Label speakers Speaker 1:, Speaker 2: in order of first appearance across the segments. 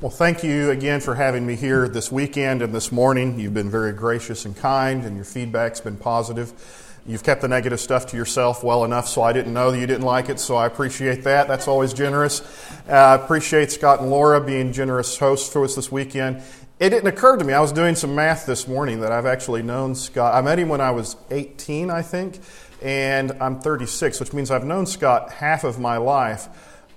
Speaker 1: Well, thank you again for having me here this weekend and this morning. You've been very gracious and kind, and your feedback's been positive. You've kept the negative stuff to yourself well enough so I didn't know that you didn't like it, so I appreciate that. That's always generous. Uh, I appreciate Scott and Laura being generous hosts for us this weekend. It didn't occur to me, I was doing some math this morning, that I've actually known Scott. I met him when I was 18, I think, and I'm 36, which means I've known Scott half of my life.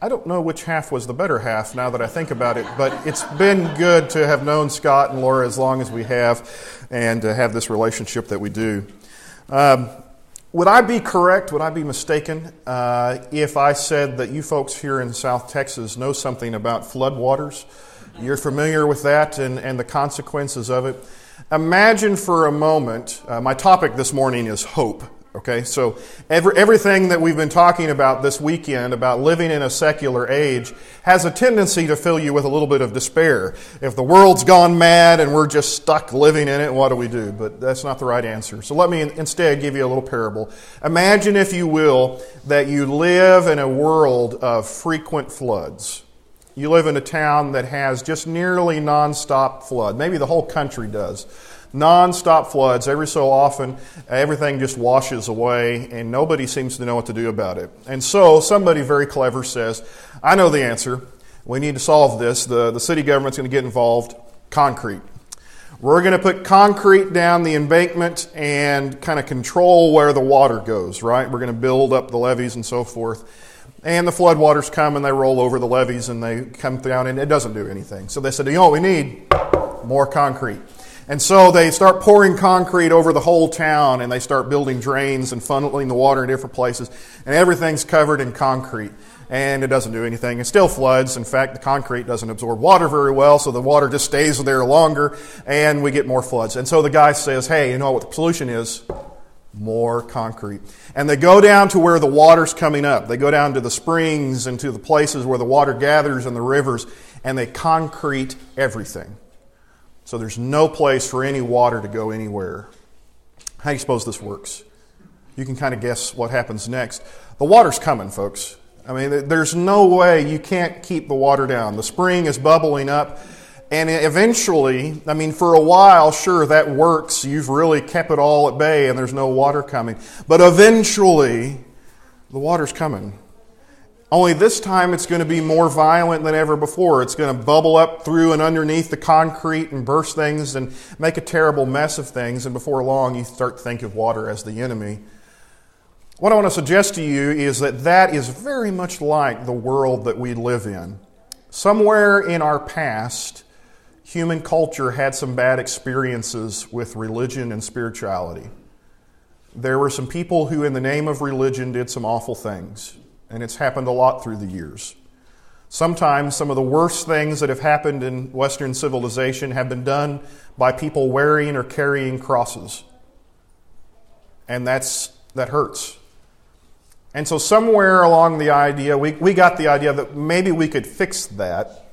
Speaker 1: I don't know which half was the better half now that I think about it, but it's been good to have known Scott and Laura as long as we have and to have this relationship that we do. Um, would I be correct, would I be mistaken uh, if I said that you folks here in South Texas know something about floodwaters? You're familiar with that and, and the consequences of it. Imagine for a moment, uh, my topic this morning is hope. Okay, so every, everything that we've been talking about this weekend about living in a secular age has a tendency to fill you with a little bit of despair. If the world's gone mad and we're just stuck living in it, what do we do? But that's not the right answer. So let me instead give you a little parable. Imagine, if you will, that you live in a world of frequent floods. You live in a town that has just nearly nonstop flood. Maybe the whole country does non-stop floods. Every so often everything just washes away and nobody seems to know what to do about it. And so somebody very clever says i know the answer. We need to solve this. The, the city government's going to get involved. Concrete. We're going to put concrete down the embankment and kind of control where the water goes right? We're going to build up the levees and so forth. And the floodwaters come and they roll over the levees and they come down and it doesn't do anything. So they said you know what we need? More concrete and so they start pouring concrete over the whole town and they start building drains and funneling the water in different places. And everything's covered in concrete. And it doesn't do anything. It still floods. In fact, the concrete doesn't absorb water very well, so the water just stays there longer and we get more floods. And so the guy says, hey, you know what the solution is? More concrete. And they go down to where the water's coming up. They go down to the springs and to the places where the water gathers in the rivers and they concrete everything. So there's no place for any water to go anywhere. How do you suppose this works? You can kind of guess what happens next. The water's coming, folks. I mean, there's no way you can't keep the water down. The spring is bubbling up, and eventually, I mean, for a while, sure, that works. You've really kept it all at bay, and there's no water coming. But eventually, the water's coming. Only this time it's going to be more violent than ever before. It's going to bubble up through and underneath the concrete and burst things and make a terrible mess of things. And before long, you start to think of water as the enemy. What I want to suggest to you is that that is very much like the world that we live in. Somewhere in our past, human culture had some bad experiences with religion and spirituality. There were some people who, in the name of religion, did some awful things and it's happened a lot through the years. Sometimes some of the worst things that have happened in Western civilization have been done by people wearing or carrying crosses. And that's, that hurts. And so, somewhere along the idea, we, we got the idea that maybe we could fix that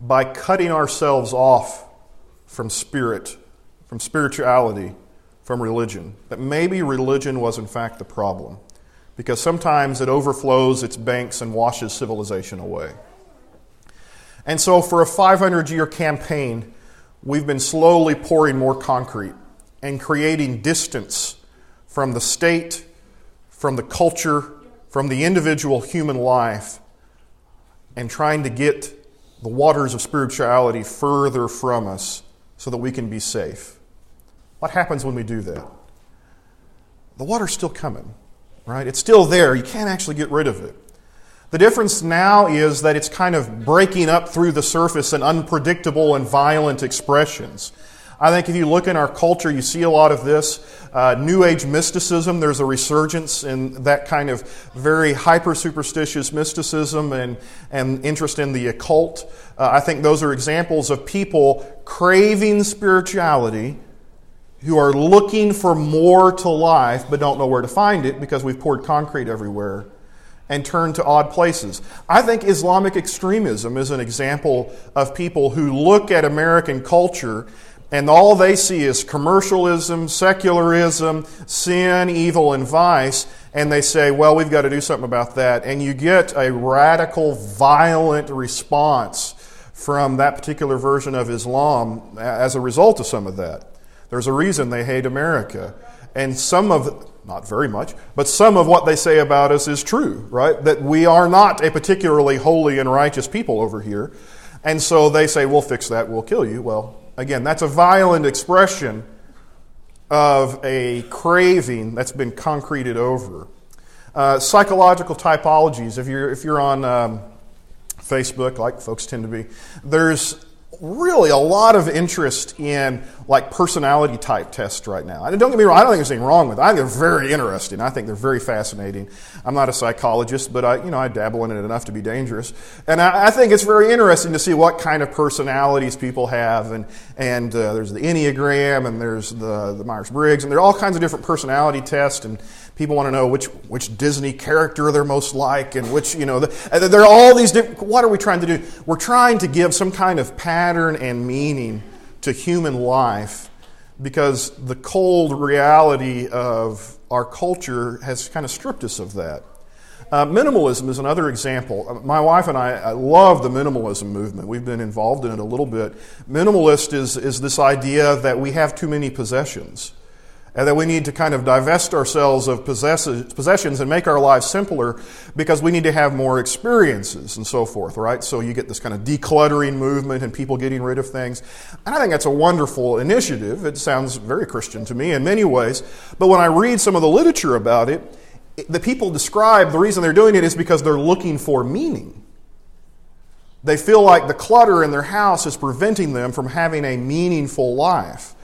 Speaker 1: by cutting ourselves off from spirit, from spirituality, from religion. That maybe religion was, in fact, the problem because sometimes it overflows its banks and washes civilization away. And so, for a 500 year campaign, we've been slowly pouring more concrete and creating distance from the state, from the culture, from the individual human life, and trying to get the waters of spirituality further from us so that we can be safe. What happens when we do that? The water's still coming right? It's still there. You can't actually get rid of it. The difference now is that it's kind of breaking up through the surface in unpredictable and violent expressions. I think if you look in our culture, you see a lot of this. Uh, New Age mysticism, there's a resurgence in that kind of very hyper superstitious mysticism and, and interest in the occult. Uh, I think those are examples of people craving spirituality who are looking for more to life but don't know where to find it because we've poured concrete everywhere and turned to odd places. I think Islamic extremism is an example of people who look at American culture and all they see is commercialism, secularism, sin, evil, and vice, and they say, well, we've got to do something about that. And you get a radical, violent response from that particular version of Islam as a result of some of that. There's a reason they hate America. And some of, not very much, but some of what they say about us is true, right? That we are not a particularly holy and righteous people over here. And so they say, we'll fix that, we'll kill you. Well, again, that's a violent expression of a craving that's been concreted over. Uh, psychological typologies, if you're, if you're on um, Facebook, like folks tend to be, there's really a lot of interest in like personality type tests right now. And don't get me wrong, I don't think there's anything wrong with it. I think they're very interesting. I think they're very fascinating. I'm not a psychologist, but I, you know, I dabble in it enough to be dangerous. And I, I think it's very interesting to see what kind of personalities people have. And, and uh, there's the Enneagram and there's the, the Myers-Briggs and there are all kinds of different personality tests and people want to know which, which Disney character they're most like and which, you know, the, there are all these different, what are we trying to do? We're trying to give some kind of pattern and meaning to human life because the cold reality of our culture has kind of stripped us of that. Uh, minimalism is another example. Uh, my wife and I, I love the minimalism movement. We've been involved in it a little bit. Minimalist is, is this idea that we have too many possessions and that we need to kind of divest ourselves of possessions and make our lives simpler because we need to have more experiences and so forth, right? So you get this kind of decluttering movement and people getting rid of things. And I think that's a wonderful initiative. It sounds very Christian to me in many ways. But when I read some of the literature about it, the people describe the reason they're doing it is because they're looking for meaning. They feel like the clutter in their house is preventing them from having a meaningful life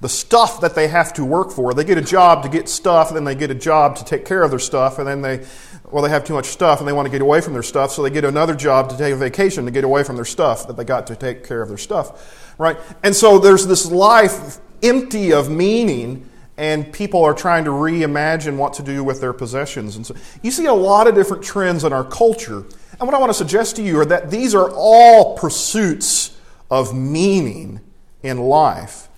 Speaker 1: the stuff that they have to work for. They get a job to get stuff, and then they get a job to take care of their stuff, and then they, well, they have too much stuff and they want to get away from their stuff, so they get another job to take a vacation to get away from their stuff that they got to take care of their stuff, right? And so there's this life empty of meaning, and people are trying to reimagine what to do with their possessions. And so you see a lot of different trends in our culture. And what I want to suggest to you are that these are all pursuits of meaning in life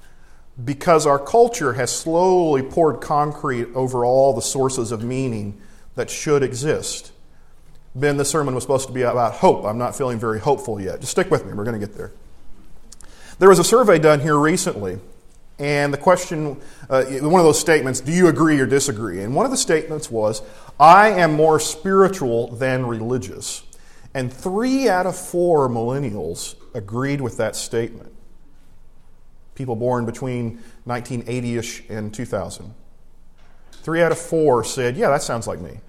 Speaker 1: because our culture has slowly poured concrete over all the sources of meaning that should exist. Ben, this sermon was supposed to be about hope. I'm not feeling very hopeful yet. Just stick with me, we're going to get there. There was a survey done here recently, and the question, uh, one of those statements, do you agree or disagree? And one of the statements was, I am more spiritual than religious. And three out of four millennials agreed with that statement people born between 1980 ish and 2000. Three out of four said, Yeah, that sounds like me.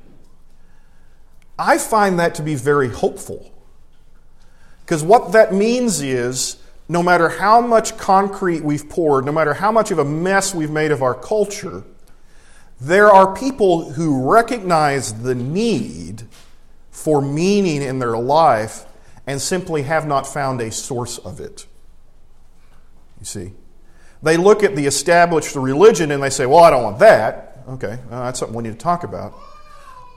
Speaker 1: I find that to be very hopeful. Because what that means is no matter how much concrete we've poured, no matter how much of a mess we've made of our culture, there are people who recognize the need for meaning in their life and simply have not found a source of it. You see? They look at the established religion and they say, well, I don't want that. Okay, well, that's something we need to talk about.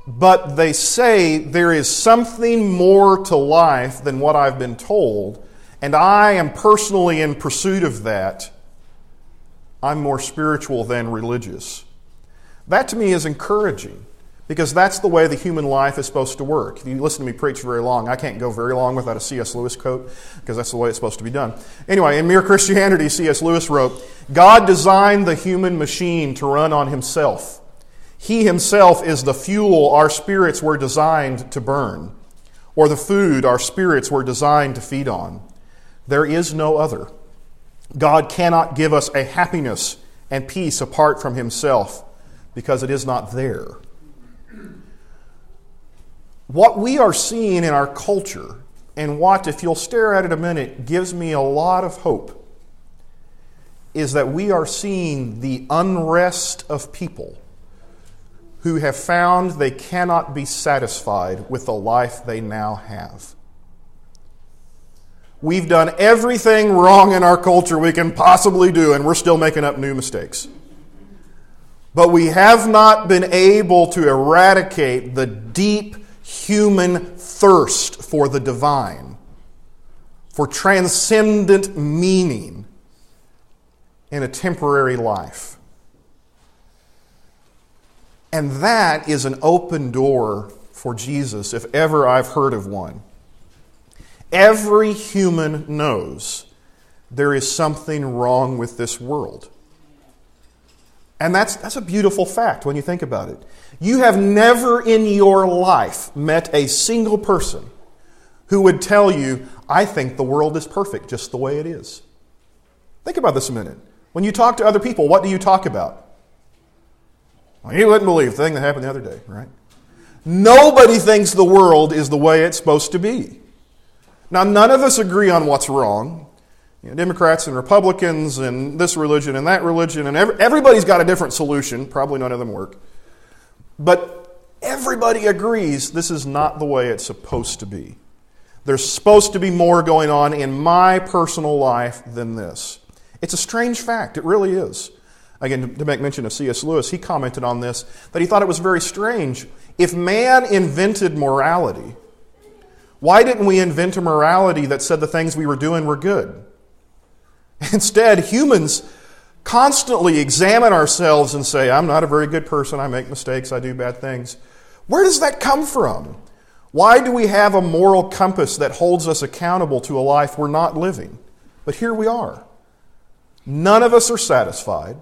Speaker 1: But they say there is something more to life than what I've been told, and I am personally in pursuit of that. I'm more spiritual than religious. That to me is encouraging. Because that's the way the human life is supposed to work. If you listen to me preach very long, I can't go very long without a C.S. Lewis quote, because that's the way it's supposed to be done. Anyway, in Mere Christianity, C.S. Lewis wrote God designed the human machine to run on himself. He himself is the fuel our spirits were designed to burn, or the food our spirits were designed to feed on. There is no other. God cannot give us a happiness and peace apart from himself, because it is not there. What we are seeing in our culture, and what, if you'll stare at it a minute, gives me a lot of hope, is that we are seeing the unrest of people who have found they cannot be satisfied with the life they now have. We've done everything wrong in our culture we can possibly do, and we're still making up new mistakes. But we have not been able to eradicate the deep human thirst for the divine, for transcendent meaning in a temporary life. And that is an open door for Jesus, if ever I've heard of one. Every human knows there is something wrong with this world. And that's, that's a beautiful fact when you think about it. You have never in your life met a single person who would tell you, I think the world is perfect just the way it is. Think about this a minute. When you talk to other people, what do you talk about? Well, you wouldn't believe the thing that happened the other day, right? Nobody thinks the world is the way it's supposed to be. Now, none of us agree on what's wrong. You know, Democrats and Republicans and this religion and that religion, and every, everybody's got a different solution. Probably none of them work. But everybody agrees this is not the way it's supposed to be. There's supposed to be more going on in my personal life than this. It's a strange fact. It really is. Again, to make mention of C.S. Lewis, he commented on this that he thought it was very strange. If man invented morality, why didn't we invent a morality that said the things we were doing were good? Instead, humans constantly examine ourselves and say, I'm not a very good person, I make mistakes, I do bad things. Where does that come from? Why do we have a moral compass that holds us accountable to a life we're not living? But here we are. None of us are satisfied.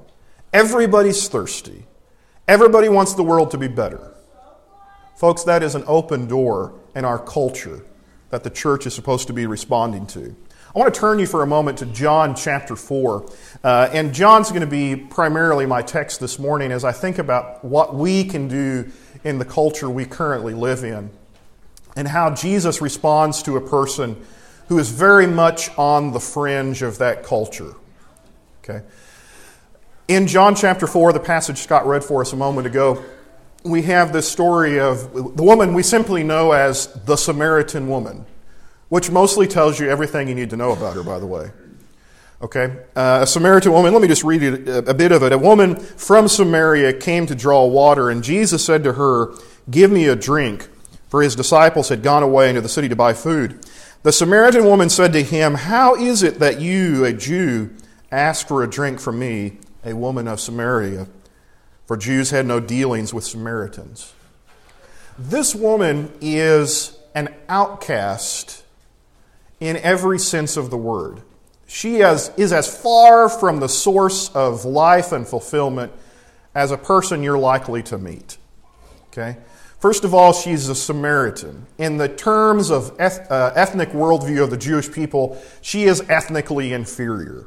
Speaker 1: Everybody's thirsty. Everybody wants the world to be better. Folks, that is an open door in our culture that the church is supposed to be responding to. I want to turn you for a moment to John chapter 4. Uh, and John's going to be primarily my text this morning as I think about what we can do in the culture we currently live in and how Jesus responds to a person who is very much on the fringe of that culture. Okay? In John chapter 4, the passage Scott read for us a moment ago, we have this story of the woman we simply know as the Samaritan woman, which mostly tells you everything you need to know about her, by the way. Okay? Uh, a Samaritan woman, let me just read a, a bit of it. A woman from Samaria came to draw water, and Jesus said to her, Give me a drink for his disciples had gone away into the city to buy food. The Samaritan woman said to him, How is it that you, a Jew, ask for a drink from me, a woman of Samaria? For Jews had no dealings with Samaritans. This woman is an outcast in every sense of the word. She is, as far from the source of life and fulfillment as a person you're likely to meet. Okay? First of all, she's a Samaritan. In the terms of eth- uh, ethnic worldview of the Jewish people, she is ethnically inferior.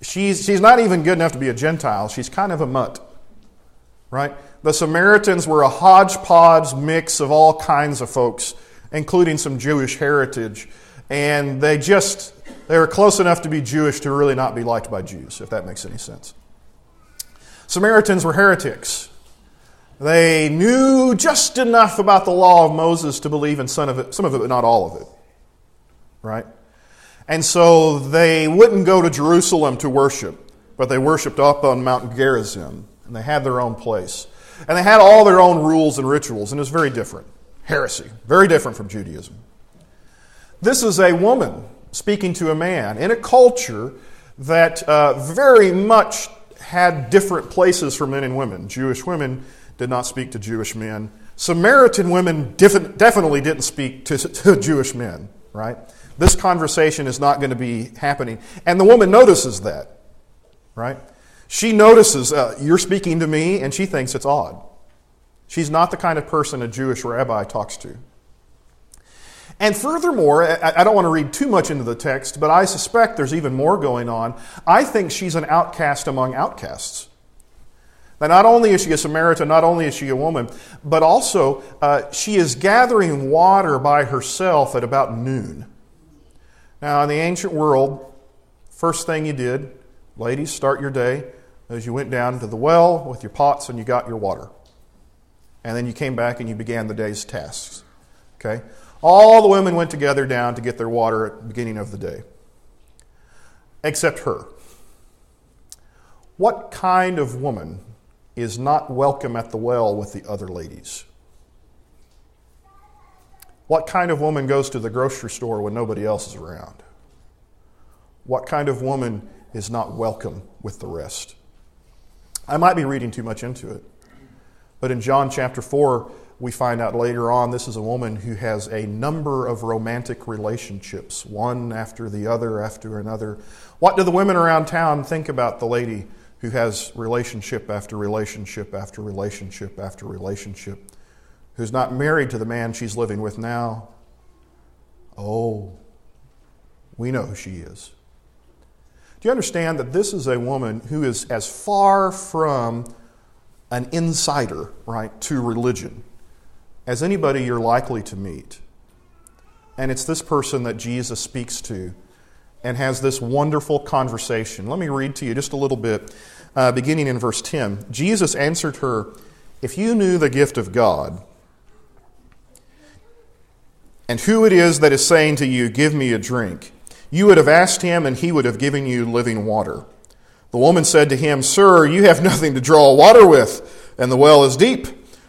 Speaker 1: She's, she's not even good enough to be a Gentile. She's kind of a mutt, right? The Samaritans were a hodgepodge mix of all kinds of folks, including some Jewish heritage. And they just, they were close enough to be Jewish to really not be liked by Jews, if that makes any sense. Samaritans were heretics. They knew just enough about the law of Moses to believe in some of it, some of it, but not all of it. Right? And so they wouldn't go to Jerusalem to worship, but they worshiped up on Mount Gerizim, and they had their own place. And they had all their own rules and rituals, and it was very different. Heresy, very different from Judaism. This is a woman speaking to a man in a culture that uh, very much had different places for men and women. Jewish women did not speak to Jewish men. Samaritan women definitely didn't speak to, to Jewish men, right? This conversation is not going to be happening. And the woman notices that, right? She notices, uh, you're speaking to me, and she thinks it's odd. She's not the kind of person a Jewish rabbi talks to. And furthermore, I don't want to read too much into the text, but I suspect there's even more going on. I think she's an outcast among outcasts. Now, not only is she a Samaritan, not only is she a woman, but also uh, she is gathering water by herself at about noon. Now, in the ancient world, first thing you did, ladies, start your day as you went down to the well with your pots and you got your water. And then you came back and you began the day's tasks. Okay? All the women went together down to get their water at the beginning of the day, except her. What kind of woman is not welcome at the well with the other ladies? What kind of woman goes to the grocery store when nobody else is around? What kind of woman is not welcome with the rest? I might be reading too much into it, but in John chapter 4, we find out later on this is a woman who has a number of romantic relationships, one after the other after another. What do the women around town think about the lady who has relationship after relationship after relationship after relationship, who's not married to the man she's living with now? Oh, we know who she is. Do you understand that this is a woman who is as far from an insider, right, to religion as anybody you're likely to meet? And it's this person that Jesus speaks to and has this wonderful conversation. Let me read to you just a little bit, uh, beginning in verse 10. Jesus answered her, If you knew the gift of God, and who it is that is saying to you, Give me a drink, you would have asked him, and he would have given you living water. The woman said to him, Sir, you have nothing to draw water with, and the well is deep.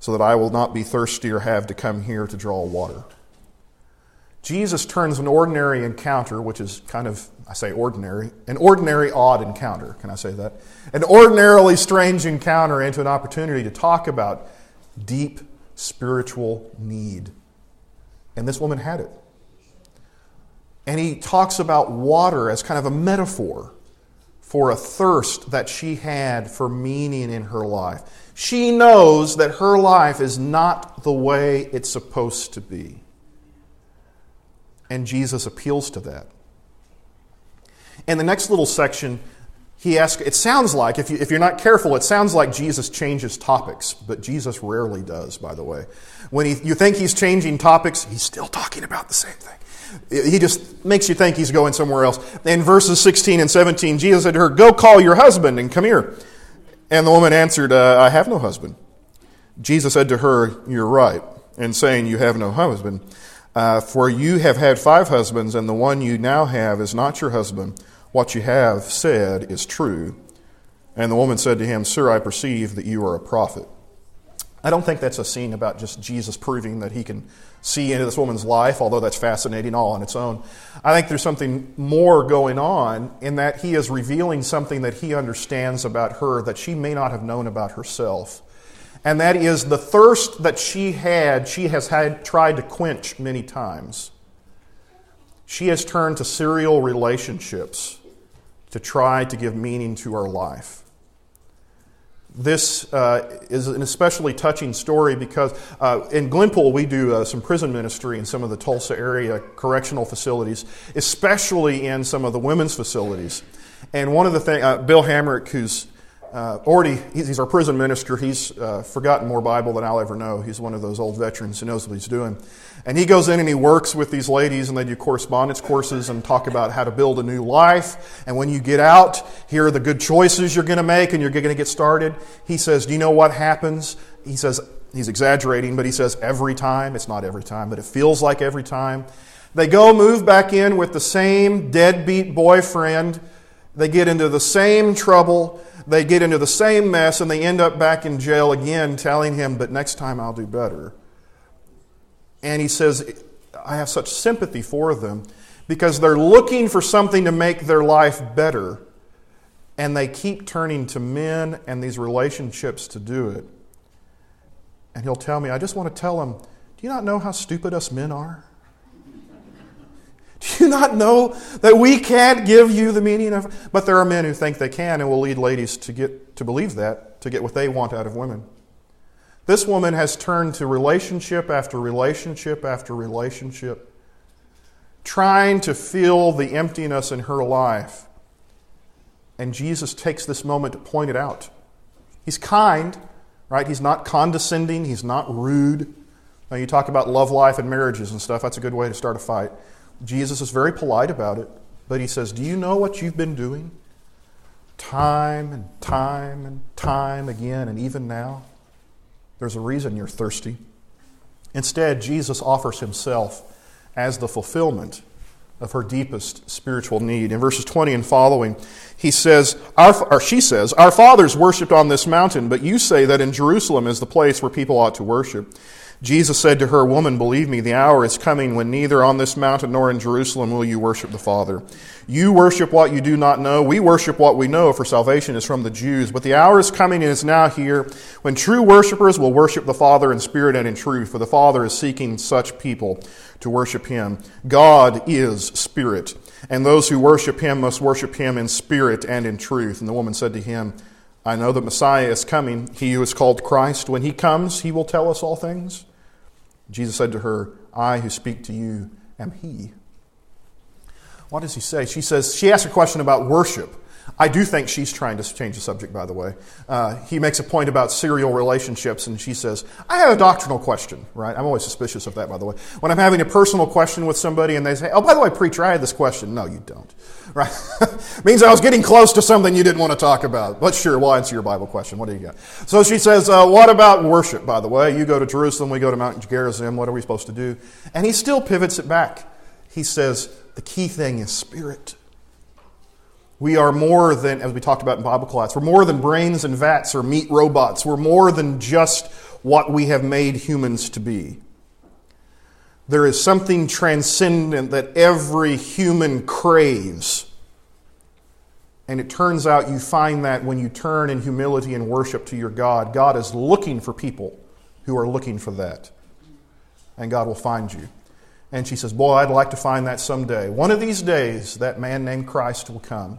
Speaker 1: so that I will not be thirsty or have to come here to draw water. Jesus turns an ordinary encounter, which is kind of, I say ordinary, an ordinary odd encounter. Can I say that? An ordinarily strange encounter into an opportunity to talk about deep spiritual need. And this woman had it. And he talks about water as kind of a metaphor for a thirst that she had for meaning in her life. She knows that her life is not the way it's supposed to be. And Jesus appeals to that. In the next little section, he asks, it sounds like, if, you, if you're not careful, it sounds like Jesus changes topics, but Jesus rarely does, by the way. When he, you think he's changing topics, he's still talking about the same thing. He just makes you think he's going somewhere else. In verses 16 and 17, Jesus said to her, Go call your husband and come here. And the woman answered, uh, I have no husband. Jesus said to her, You're right in saying you have no husband. Uh, for you have had five husbands, and the one you now have is not your husband. What you have said is true. And the woman said to him, Sir, I perceive that you are a prophet. I don't think that's a scene about just Jesus proving that he can see into this woman's life, although that's fascinating all on its own. I think there's something more going on in that he is revealing something that he understands about her that she may not have known about herself. And that is the thirst that she had, she has had tried to quench many times. She has turned to serial relationships to try to give meaning to her life. This uh, is an especially touching story because uh, in Glenpool we do uh, some prison ministry in some of the Tulsa area correctional facilities, especially in some of the women's facilities. And one of the things, uh, Bill Hamrick, who's uh, already, he's our prison minister. He's uh, forgotten more Bible than I'll ever know. He's one of those old veterans who knows what he's doing. And he goes in and he works with these ladies, and they do correspondence courses and talk about how to build a new life. And when you get out, here are the good choices you're going to make, and you're going to get started. He says, Do you know what happens? He says, He's exaggerating, but he says, Every time. It's not every time, but it feels like every time. They go move back in with the same deadbeat boyfriend. They get into the same trouble they get into the same mess and they end up back in jail again, telling him, But next time I'll do better. And he says, I have such sympathy for them because they're looking for something to make their life better. And they keep turning to men and these relationships to do it. And he'll tell me, I just want to tell him, Do you not know how stupid us men are? Do you not know that we can't give you the meaning of but there are men who think they can and will lead ladies to get to believe that, to get what they want out of women. This woman has turned to relationship after relationship after relationship, trying to fill the emptiness in her life. And Jesus takes this moment to point it out. He's kind, right? He's not condescending, he's not rude. Now, you talk about love life and marriages and stuff, that's a good way to start a fight. Jesus is very polite about it, but he says, Do you know what you've been doing? Time and time and time again, and even now, there's a reason you're thirsty. Instead, Jesus offers himself as the fulfillment of her deepest spiritual need. In verses 20 and following, he says, our, or she says, Our fathers worshipped on this mountain, but you say that in Jerusalem is the place where people ought to worship. Jesus said to her, Woman, believe me, the hour is coming when neither on this mountain nor in Jerusalem will you worship the Father. You worship what you do not know. We worship what we know, for salvation is from the Jews. But the hour is coming and is now here when true worshippers will worship the Father in spirit and in truth, for the Father is seeking such people to worship him. God is spirit, and those who worship him must worship him in spirit and in truth. And the woman said to him, I know that Messiah is coming, he who is called Christ. When he comes, he will tell us all things. Jesus said to her, I who speak to you am he. What does he say? She says, she asks a question about worship. I do think she's trying to change the subject, by the way. Uh, he makes a point about serial relationships, and she says, I have a doctrinal question, right? I'm always suspicious of that, by the way. When I'm having a personal question with somebody and they say, Oh, by the way, preacher, I had this question. No, you don't, right? Means I was getting close to something you didn't want to talk about. But sure, we'll answer your Bible question. What do you got? So she says, uh, What about worship, by the way? You go to Jerusalem, we go to Mount Gerizim. What are we supposed to do? And he still pivots it back. He says, The key thing is spirit. We are more than, as we talked about in Bible class, we're more than brains and vats or meat robots. We're more than just what we have made humans to be. There is something transcendent that every human craves. And it turns out you find that when you turn in humility and worship to your God. God is looking for people who are looking for that. And God will find you. And she says, Boy, I'd like to find that someday. One of these days, that man named Christ will come.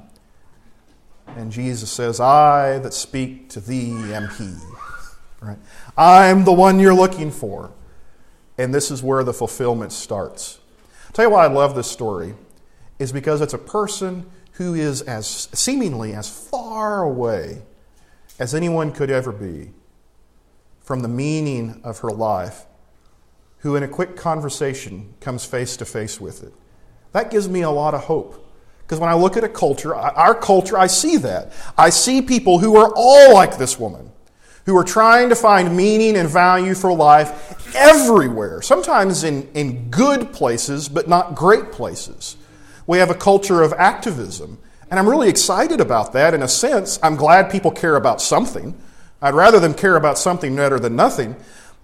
Speaker 1: And Jesus says, I that speak to thee am he. Right? I'm the one you're looking for. And this is where the fulfillment starts. I'll tell you why I love this story is because it's a person who is as seemingly as far away as anyone could ever be from the meaning of her life, who in a quick conversation comes face to face with it. That gives me a lot of hope. Because when I look at a culture, our culture, I see that. I see people who are all like this woman, who are trying to find meaning and value for life everywhere, sometimes in, in good places, but not great places. We have a culture of activism. And I'm really excited about that. In a sense, I'm glad people care about something. I'd rather them care about something better than nothing.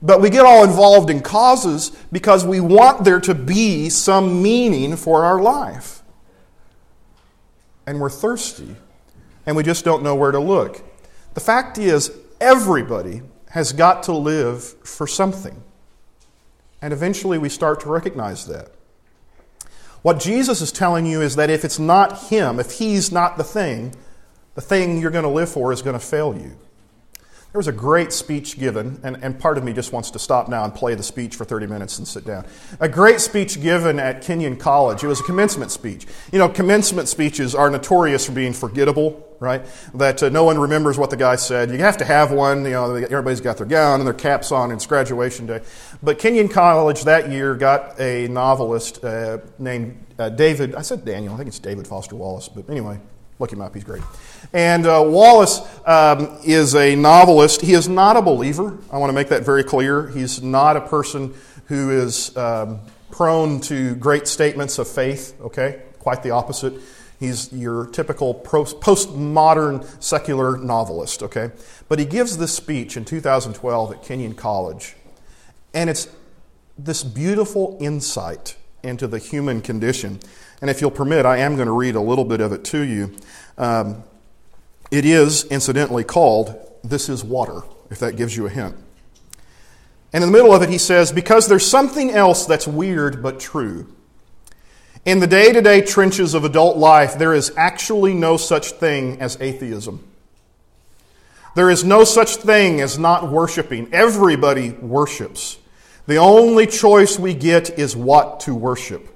Speaker 1: But we get all involved in causes because we want there to be some meaning for our life and we're thirsty and we just don't know where to look. The fact is, everybody has got to live for something. And eventually we start to recognize that. What Jesus is telling you is that if it's not Him, if He's not the thing, the thing you're going to live for is going to fail you. There was a great speech given, and, and part of me just wants to stop now and play the speech for 30 minutes and sit down. A great speech given at Kenyon College. It was a commencement speech. You know, commencement speeches are notorious for being forgettable, right? That uh, no one remembers what the guy said. You have to have one. You know, everybody's got their gown and their caps on. It's graduation day. But Kenyon College that year got a novelist uh, named uh, David. I said Daniel. I think it's David Foster Wallace. But anyway, Look him up, he's great. And uh, Wallace um, is a novelist. He is not a believer. I want to make that very clear. He's not a person who is um, prone to great statements of faith, okay? Quite the opposite. He's your typical postmodern secular novelist, okay? But he gives this speech in 2012 at Kenyon College. And it's this beautiful insight into the human condition. And if you'll permit, I am going to read a little bit of it to you. Um, it is, incidentally, called This is Water, if that gives you a hint. And in the middle of it, he says, Because there's something else that's weird but true. In the day to day trenches of adult life, there is actually no such thing as atheism. There is no such thing as not worshiping. Everybody worships. The only choice we get is what to worship.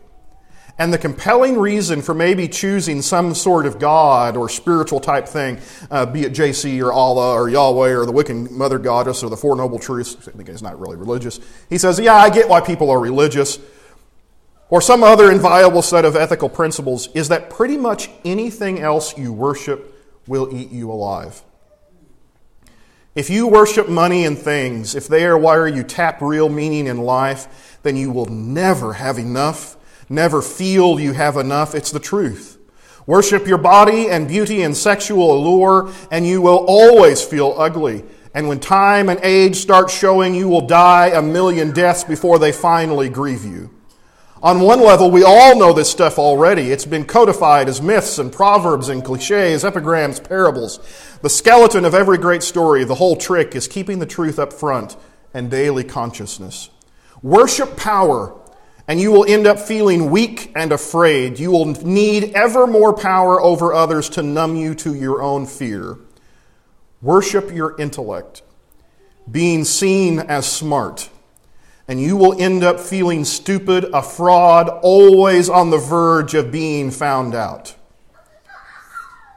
Speaker 1: And the compelling reason for maybe choosing some sort of God or spiritual type thing, uh, be it JC or Allah or Yahweh or the Wiccan Mother Goddess or the Four Noble Truths, I think he's not really religious. He says, Yeah, I get why people are religious. Or some other inviolable set of ethical principles is that pretty much anything else you worship will eat you alive. If you worship money and things, if they are where you tap real meaning in life, then you will never have enough, never feel you have enough. It's the truth. Worship your body and beauty and sexual allure, and you will always feel ugly. And when time and age start showing, you will die a million deaths before they finally grieve you. On one level, we all know this stuff already. It's been codified as myths and proverbs and cliches, epigrams, parables. The skeleton of every great story, the whole trick, is keeping the truth up front and daily consciousness. Worship power, and you will end up feeling weak and afraid. You will need ever more power over others to numb you to your own fear. Worship your intellect, being seen as smart and you will end up feeling stupid, a fraud, always on the verge of being found out.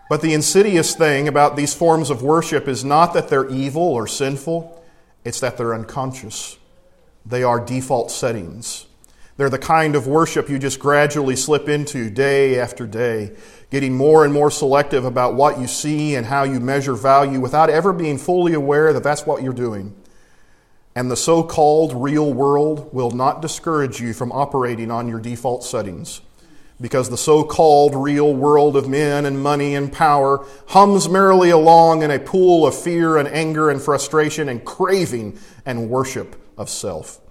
Speaker 1: But the insidious thing about these forms of worship is not that they're evil or sinful, it's that they're unconscious. They are default settings. They're the kind of worship you just gradually slip into day after day, getting more and more selective about what you see and how you measure value without ever being fully aware that that's what you're doing. And the so called real world will not discourage you from operating on your default settings. Because the so called real world of men and money and power hums merrily along in a pool of fear and anger and frustration and craving and worship of self.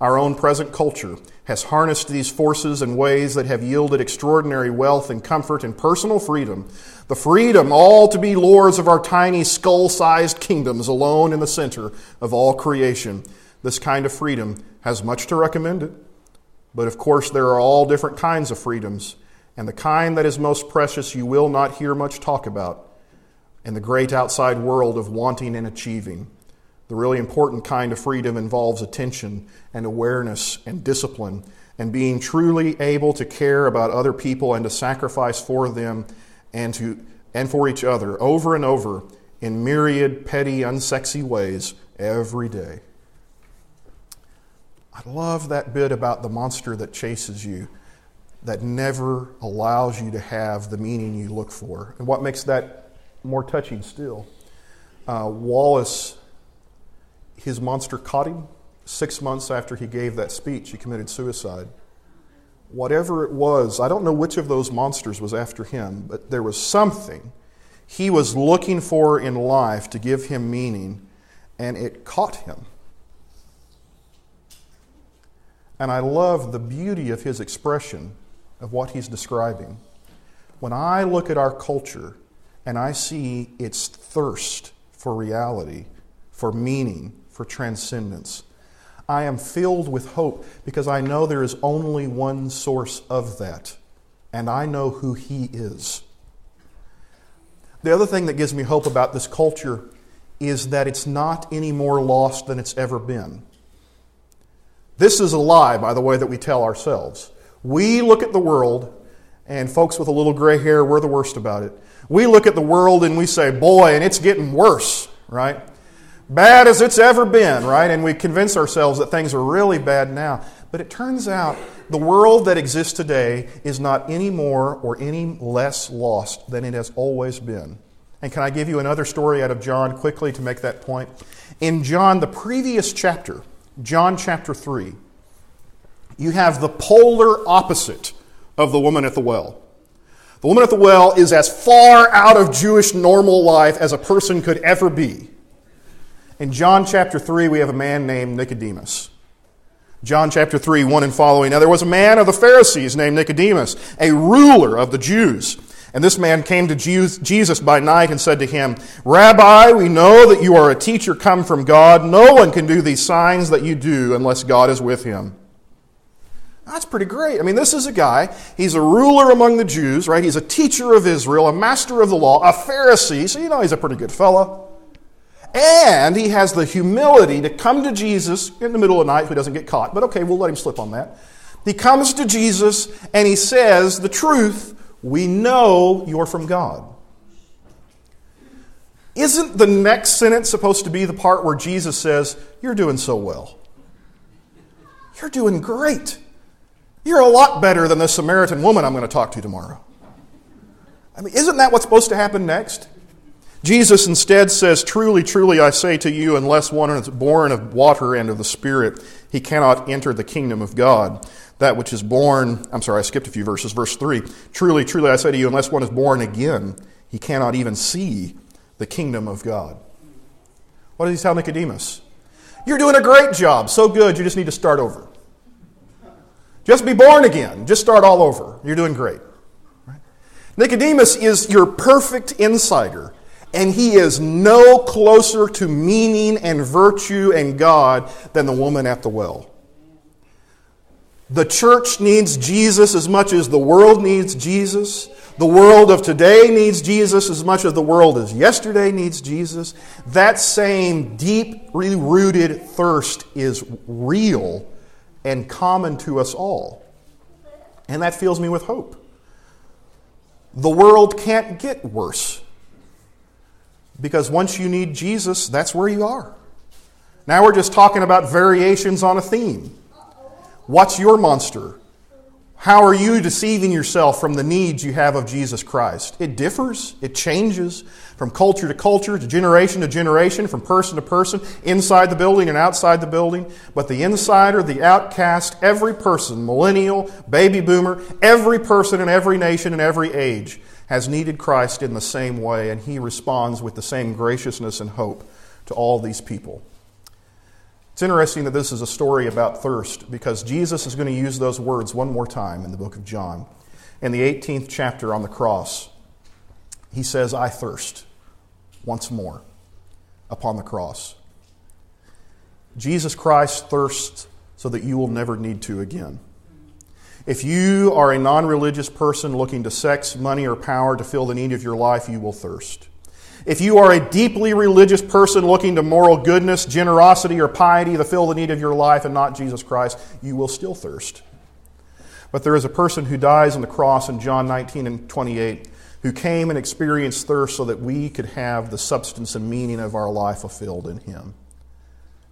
Speaker 1: Our own present culture has harnessed these forces in ways that have yielded extraordinary wealth and comfort and personal freedom. The freedom all to be lords of our tiny skull sized kingdoms alone in the center of all creation. This kind of freedom has much to recommend it. But of course, there are all different kinds of freedoms, and the kind that is most precious you will not hear much talk about in the great outside world of wanting and achieving. The really important kind of freedom involves attention and awareness and discipline and being truly able to care about other people and to sacrifice for them and, to, and for each other over and over in myriad petty, unsexy ways every day. I love that bit about the monster that chases you, that never allows you to have the meaning you look for. And what makes that more touching still? Uh, Wallace his monster caught him. Six months after he gave that speech, he committed suicide. Whatever it was, I don't know which of those monsters was after him, but there was something he was looking for in life to give him meaning, and it caught him. And I love the beauty of his expression of what he's describing. When I look at our culture and I see its thirst for reality, for meaning, for transcendence. I am filled with hope because I know there is only one source of that, and I know who He is. The other thing that gives me hope about this culture is that it's not any more lost than it's ever been. This is a lie, by the way, that we tell ourselves. We look at the world, and folks with a little gray hair, we're the worst about it. We look at the world and we say, boy, and it's getting worse, right? Bad as it's ever been, right? And we convince ourselves that things are really bad now. But it turns out the world that exists today is not any more or any less lost than it has always been. And can I give you another story out of John quickly to make that point? In John, the previous chapter, John chapter 3, you have the polar opposite of the woman at the well. The woman at the well is as far out of Jewish normal life as a person could ever be. In John chapter 3, we have a man named Nicodemus. John chapter 3, 1 and following. Now there was a man of the Pharisees named Nicodemus, a ruler of the Jews. And this man came to Jesus by night and said to him, Rabbi, we know that you are a teacher come from God. No one can do these signs that you do unless God is with him. That's pretty great. I mean, this is a guy, he's a ruler among the Jews, right? He's a teacher of Israel, a master of the law, a Pharisee, so you know he's a pretty good fellow. And he has the humility to come to Jesus in the middle of the night, who doesn't get caught, but okay, we'll let him slip on that. He comes to Jesus and he says, The truth, we know you're from God. Isn't the next sentence supposed to be the part where Jesus says, You're doing so well? You're doing great. You're a lot better than the Samaritan woman I'm going to talk to tomorrow. I mean, isn't that what's supposed to happen next? Jesus instead says, Truly, truly, I say to you, unless one is born of water and of the Spirit, he cannot enter the kingdom of God. That which is born, I'm sorry, I skipped a few verses. Verse 3 Truly, truly, I say to you, unless one is born again, he cannot even see the kingdom of God. What does he tell Nicodemus? You're doing a great job, so good, you just need to start over. Just be born again, just start all over. You're doing great. Right? Nicodemus is your perfect insider, and he is no closer to meaning and virtue and God than the woman at the well. The church needs Jesus as much as the world needs Jesus. The world of today needs Jesus as much as the world of yesterday needs Jesus. That same deeply rooted thirst is real and common to us all. And that fills me with hope. The world can't get worse. Because once you need Jesus, that's where you are. Now we're just talking about variations on a theme. What's your monster? How are you deceiving yourself from the needs you have of Jesus Christ? It differs, it changes from culture to culture, to generation to generation, from person to person, inside the building and outside the building. But the insider, the outcast, every person, millennial, baby boomer, every person in every nation and every age has needed Christ in the same way, and he responds with the same graciousness and hope to all these people. It's interesting that this is a story about thirst because Jesus is going to use those words one more time in the book of John. In the 18th chapter on the cross, he says, I thirst once more upon the cross. Jesus Christ thirsts so that you will never need to again. If you are a non religious person looking to sex, money, or power to fill the need of your life, you will thirst. If you are a deeply religious person looking to moral goodness, generosity, or piety to fill the need of your life and not Jesus Christ, you will still thirst. But there is a person who dies on the cross in John 19 and 28 who came and experienced thirst so that we could have the substance and meaning of our life fulfilled in him.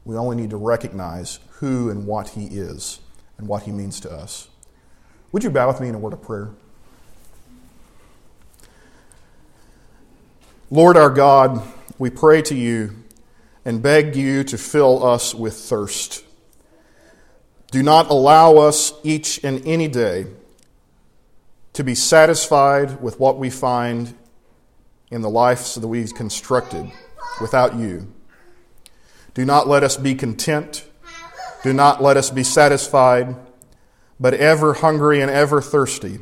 Speaker 1: We only need to recognize who and what he is and what he means to us. Would you bow with me in a word of prayer? Lord our God, we pray to you and beg you to fill us with thirst. Do not allow us each and any day to be satisfied with what we find in the lives that we've constructed without you. Do not let us be content. Do not let us be satisfied, but ever hungry and ever thirsty,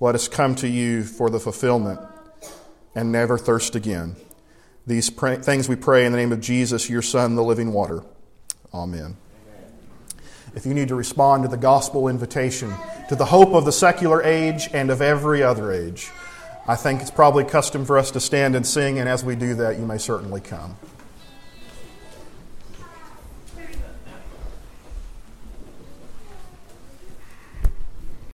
Speaker 1: let us come to you for the fulfillment and never thirst again. These things we pray in the name of Jesus, your Son, the living water. Amen. If you need to respond to the gospel invitation, to the hope of the secular age and of every other age, I think it's probably custom for us to stand and sing, and as we do that, you may certainly come.